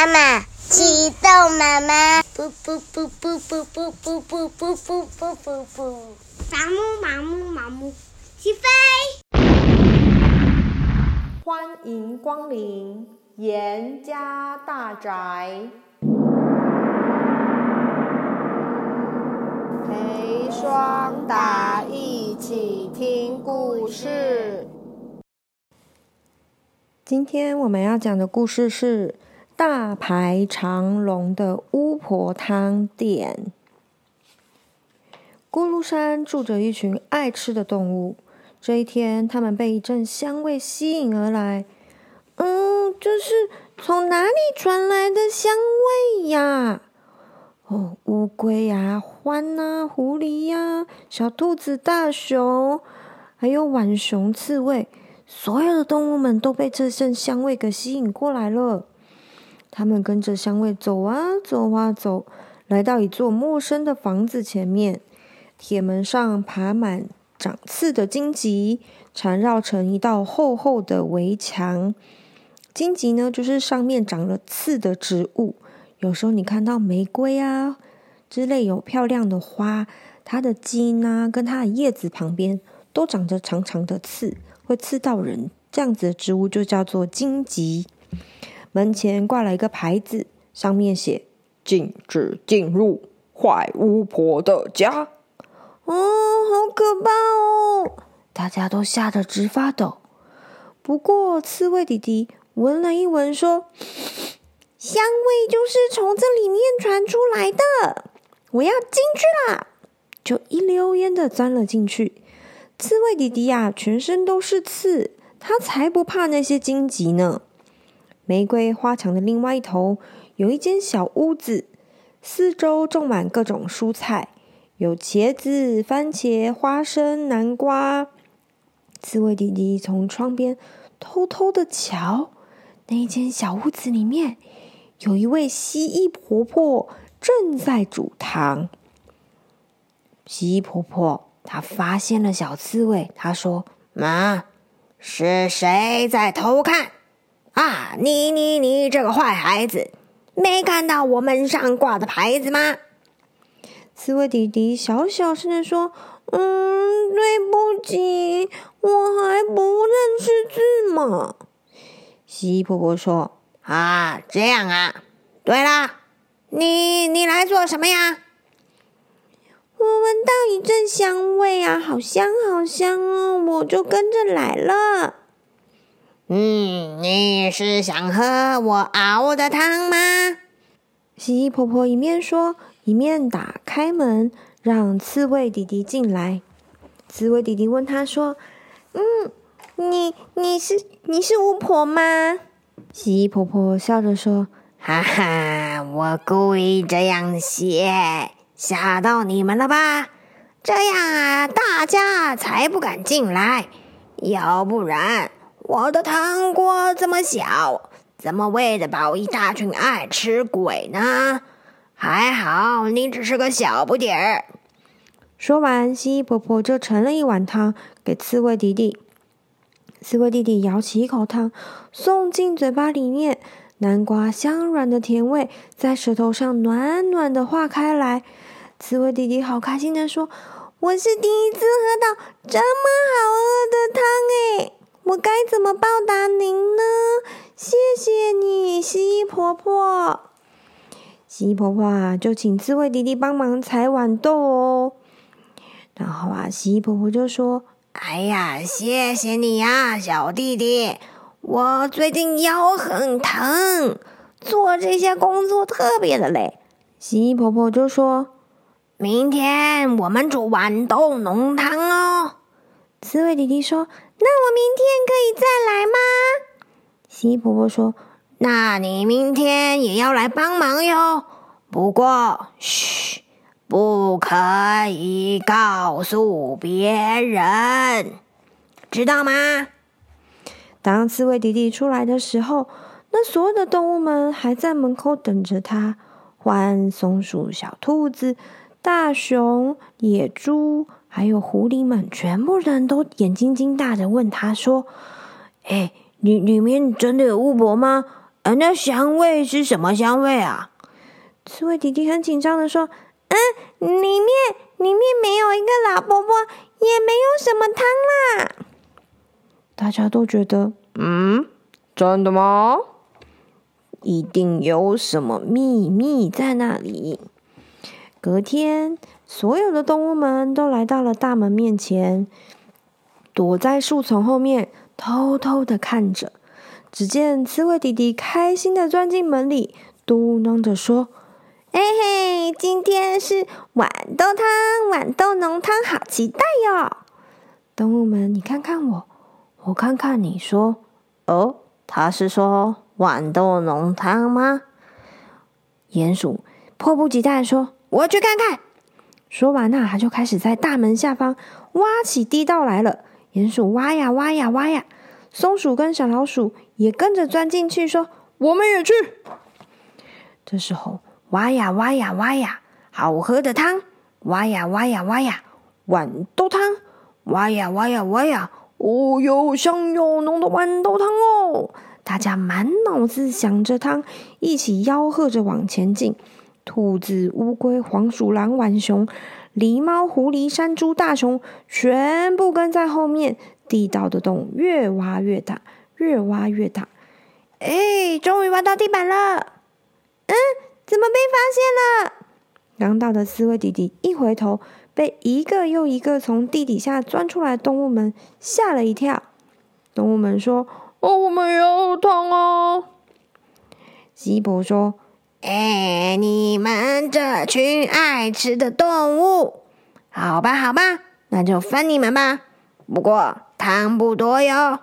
妈妈，启动妈妈，噗噗噗噗噗噗噗噗噗噗噗噗噗，麻木麻木麻木，起飞！欢迎光临严家大宅，陪双达一起听故事。今天我们要讲的故事是大排长龙的巫婆汤店。咕噜山住着一群爱吃的动物。这一天，他们被一阵香味吸引而来。嗯，这是从哪里传来的香味呀？哦，乌龟呀、獾呐、狐狸呀、小兔子、大熊，还有浣熊、刺猬。所有的动物们都被这阵香味给吸引过来了。他们跟着香味走啊走啊走，来到一座陌生的房子前面。铁门上爬满长刺的荆棘，缠绕成一道厚厚的围墙。荆棘呢，就是上面长了刺的植物。有时候你看到玫瑰啊之类有漂亮的花，它的茎啊跟它的叶子旁边都长着长长的刺。会刺到人，这样子的植物就叫做荆棘。门前挂了一个牌子，上面写“禁止进入坏巫婆的家”。哦，好可怕哦！大家都吓得直发抖。不过刺猬弟弟闻了一闻，说：“香味就是从这里面传出来的，我要进去啦！”就一溜烟的钻了进去。刺猬弟弟呀，全身都是刺，他才不怕那些荆棘呢。玫瑰花墙的另外一头有一间小屋子，四周种满各种蔬菜，有茄子、番茄、花生、南瓜。刺猬弟弟从窗边偷偷的瞧，那间小屋子里面有一位蜥蜴婆婆正在煮汤。蜥蜴婆婆。她发现了小刺猬，她说：“妈，是谁在偷看？啊，你你你这个坏孩子，没看到我门上挂的牌子吗？”刺猬弟弟小小声的说：“嗯，对不起，我还不认识字嘛。”蜥蜴婆婆说：“啊，这样啊，对啦，你你来做什么呀？”我闻到一阵香味啊，好香好香哦！我就跟着来了。嗯，你是想喝我熬的汤吗？蜥蜴婆婆一面说，一面打开门，让刺猬弟弟进来。刺猬弟弟问他说：“嗯，你你是你是巫婆吗？”蜥蜴婆婆笑着说：“哈哈，我故意这样写。”吓到你们了吧？这样啊，大家才不敢进来。要不然，我的汤锅这么小，怎么喂得饱一大群爱吃鬼呢？还好你只是个小不点儿。说完，蜥蜴婆婆就盛了一碗汤给刺猬弟弟。刺猬弟弟舀起一口汤，送进嘴巴里面，南瓜香软的甜味在舌头上暖暖的化开来。刺猬弟弟好开心的说：“我是第一次喝到这么好喝的汤诶，我该怎么报答您呢？谢谢你，蜥蜴婆婆。”蜥蜴婆婆啊，就请刺猬弟弟帮忙采豌豆哦。然后啊，蜥蜴婆婆就说：“哎呀，谢谢你呀，小弟弟，我最近腰很疼，做这些工作特别的累。”蜥蜴婆婆就说。明天我们煮豌豆浓汤哦。刺猬弟弟说：“那我明天可以再来吗？”蜥蜴婆婆说：“那你明天也要来帮忙哟。不过，嘘，不可以告诉别人，知道吗？”当刺猬弟弟出来的时候，那所有的动物们还在门口等着他。欢、松鼠、小兔子。大熊、野猪还有狐狸们，全部人都眼睛睛大的问他说：“哎，里里面真的有巫婆吗？呃，那香味是什么香味啊？刺猬弟弟很紧张的说：“嗯，里面里面没有一个老婆婆，也没有什么汤啦。”大家都觉得，嗯，真的吗？一定有什么秘密在那里。隔天，所有的动物们都来到了大门面前，躲在树丛后面，偷偷的看着。只见刺猬弟弟开心的钻进门里，嘟囔着说：“嘿嘿，今天是豌豆汤，豌豆浓汤，好期待哟！”动物们，你看看我。我看看你说，哦，他是说豌豆浓汤吗？鼹鼠迫不及待说：“我去看看。”说完那他就开始在大门下方挖起地道来了。鼹鼠挖呀挖呀挖呀，松鼠跟小老鼠也跟着钻进去，说：“我们也去。”这时候挖呀挖呀挖呀，好喝的汤；挖呀挖呀挖呀，豌豆汤；挖呀挖呀挖呀。哦，又香又浓的豌豆汤哦！大家满脑子想着汤，一起吆喝着往前进。兔子、乌龟、黄鼠狼、浣熊、狸猫、狐狸、山猪、大熊，全部跟在后面。地道的洞越挖越大，越挖越大。哎，终于挖到地板了！嗯，怎么被发现了？刚到的刺猬弟弟一回头。被一个又一个从地底下钻出来的动物们吓了一跳。动物们说：“哦，我们也要喝汤哦。”西伯说：“哎，你们这群爱吃的动物，好吧，好吧，那就分你们吧。不过汤不多哟。”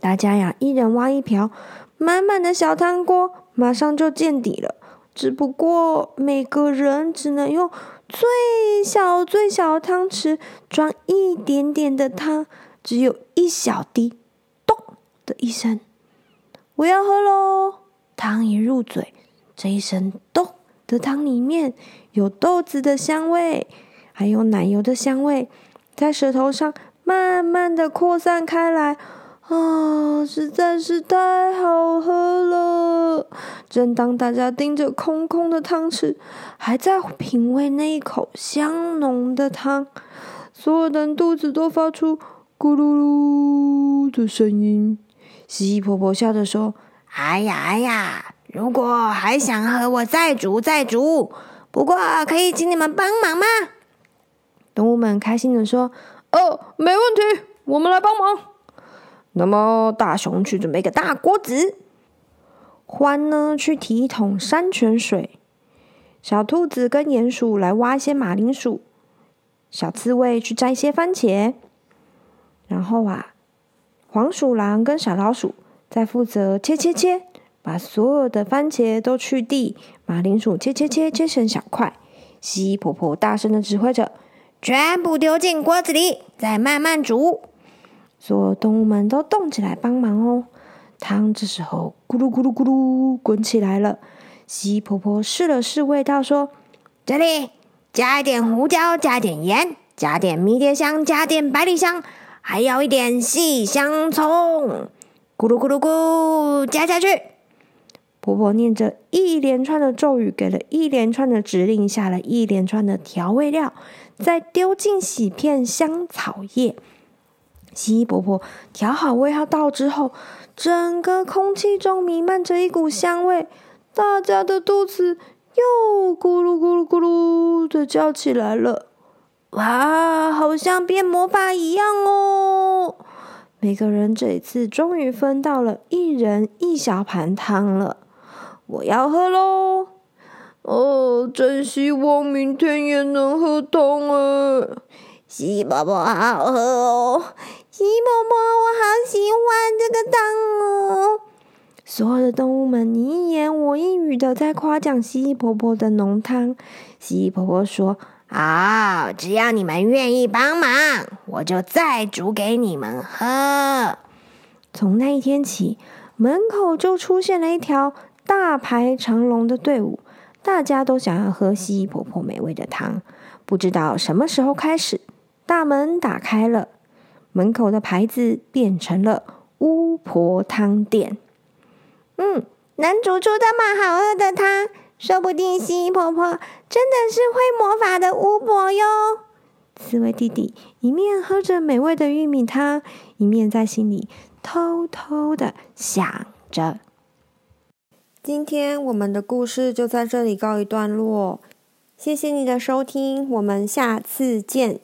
大家呀，一人挖一瓢，满满的小汤锅马上就见底了。只不过每个人只能用。最小最小的汤匙装一点点的汤，只有一小滴，咚的一声，我要喝喽！汤一入嘴，这一声咚的汤里面有豆子的香味，还有奶油的香味，在舌头上慢慢的扩散开来。啊，实在是太好喝了！正当大家盯着空空的汤匙，还在品味那一口香浓的汤，所有人肚子都发出咕噜噜的声音。西西婆婆笑着说：“哎呀哎呀，如果还想和，我再煮再煮。不过可以请你们帮忙吗？”动物们开心地说：“哦，没问题，我们来帮忙。”那么，大熊去准备个大锅子，獾呢去提一桶山泉水，小兔子跟鼹鼠来挖一些马铃薯，小刺猬去摘一些番茄，然后啊，黄鼠狼跟小老鼠在负责切切切，把所有的番茄都去蒂，马铃薯切切切切成小块。西婆婆大声的指挥着，全部丢进锅子里，再慢慢煮。所有动物们都动起来帮忙哦，汤这时候咕噜咕噜咕噜滚起来了。西婆婆试了试味道，说：“这里加一点胡椒，加点盐，加点迷迭香，加点百里香，还要一点细香葱。咕噜咕噜咕，加下去。”婆婆念着一连串的咒语，给了一连串的指令，下了一连串的调味料，再丢进洗片香草叶。西西婆婆调好味道之后，整个空气中弥漫着一股香味，大家的肚子又咕噜咕噜咕噜的叫起来了。哇，好像变魔法一样哦！每个人这一次终于分到了一人一小盘汤了。我要喝喽！哦，真希望明天也能喝汤啊！西西婆婆好喝哦。西婆婆，我好喜欢这个汤哦！所有的动物们你一言我一语的在夸奖蜥蜴婆婆的浓汤。蜥蜴婆婆说：“好，只要你们愿意帮忙，我就再煮给你们喝。”从那一天起，门口就出现了一条大排长龙的队伍，大家都想要喝西西婆婆美味的汤。不知道什么时候开始，大门打开了。门口的牌子变成了巫婆汤店。嗯，能煮出这么好喝的汤，说不定蜥蜴婆婆真的是会魔法的巫婆哟。刺猬弟弟一面喝着美味的玉米汤，一面在心里偷偷的想着。今天我们的故事就在这里告一段落谢谢你的收听我们下次见。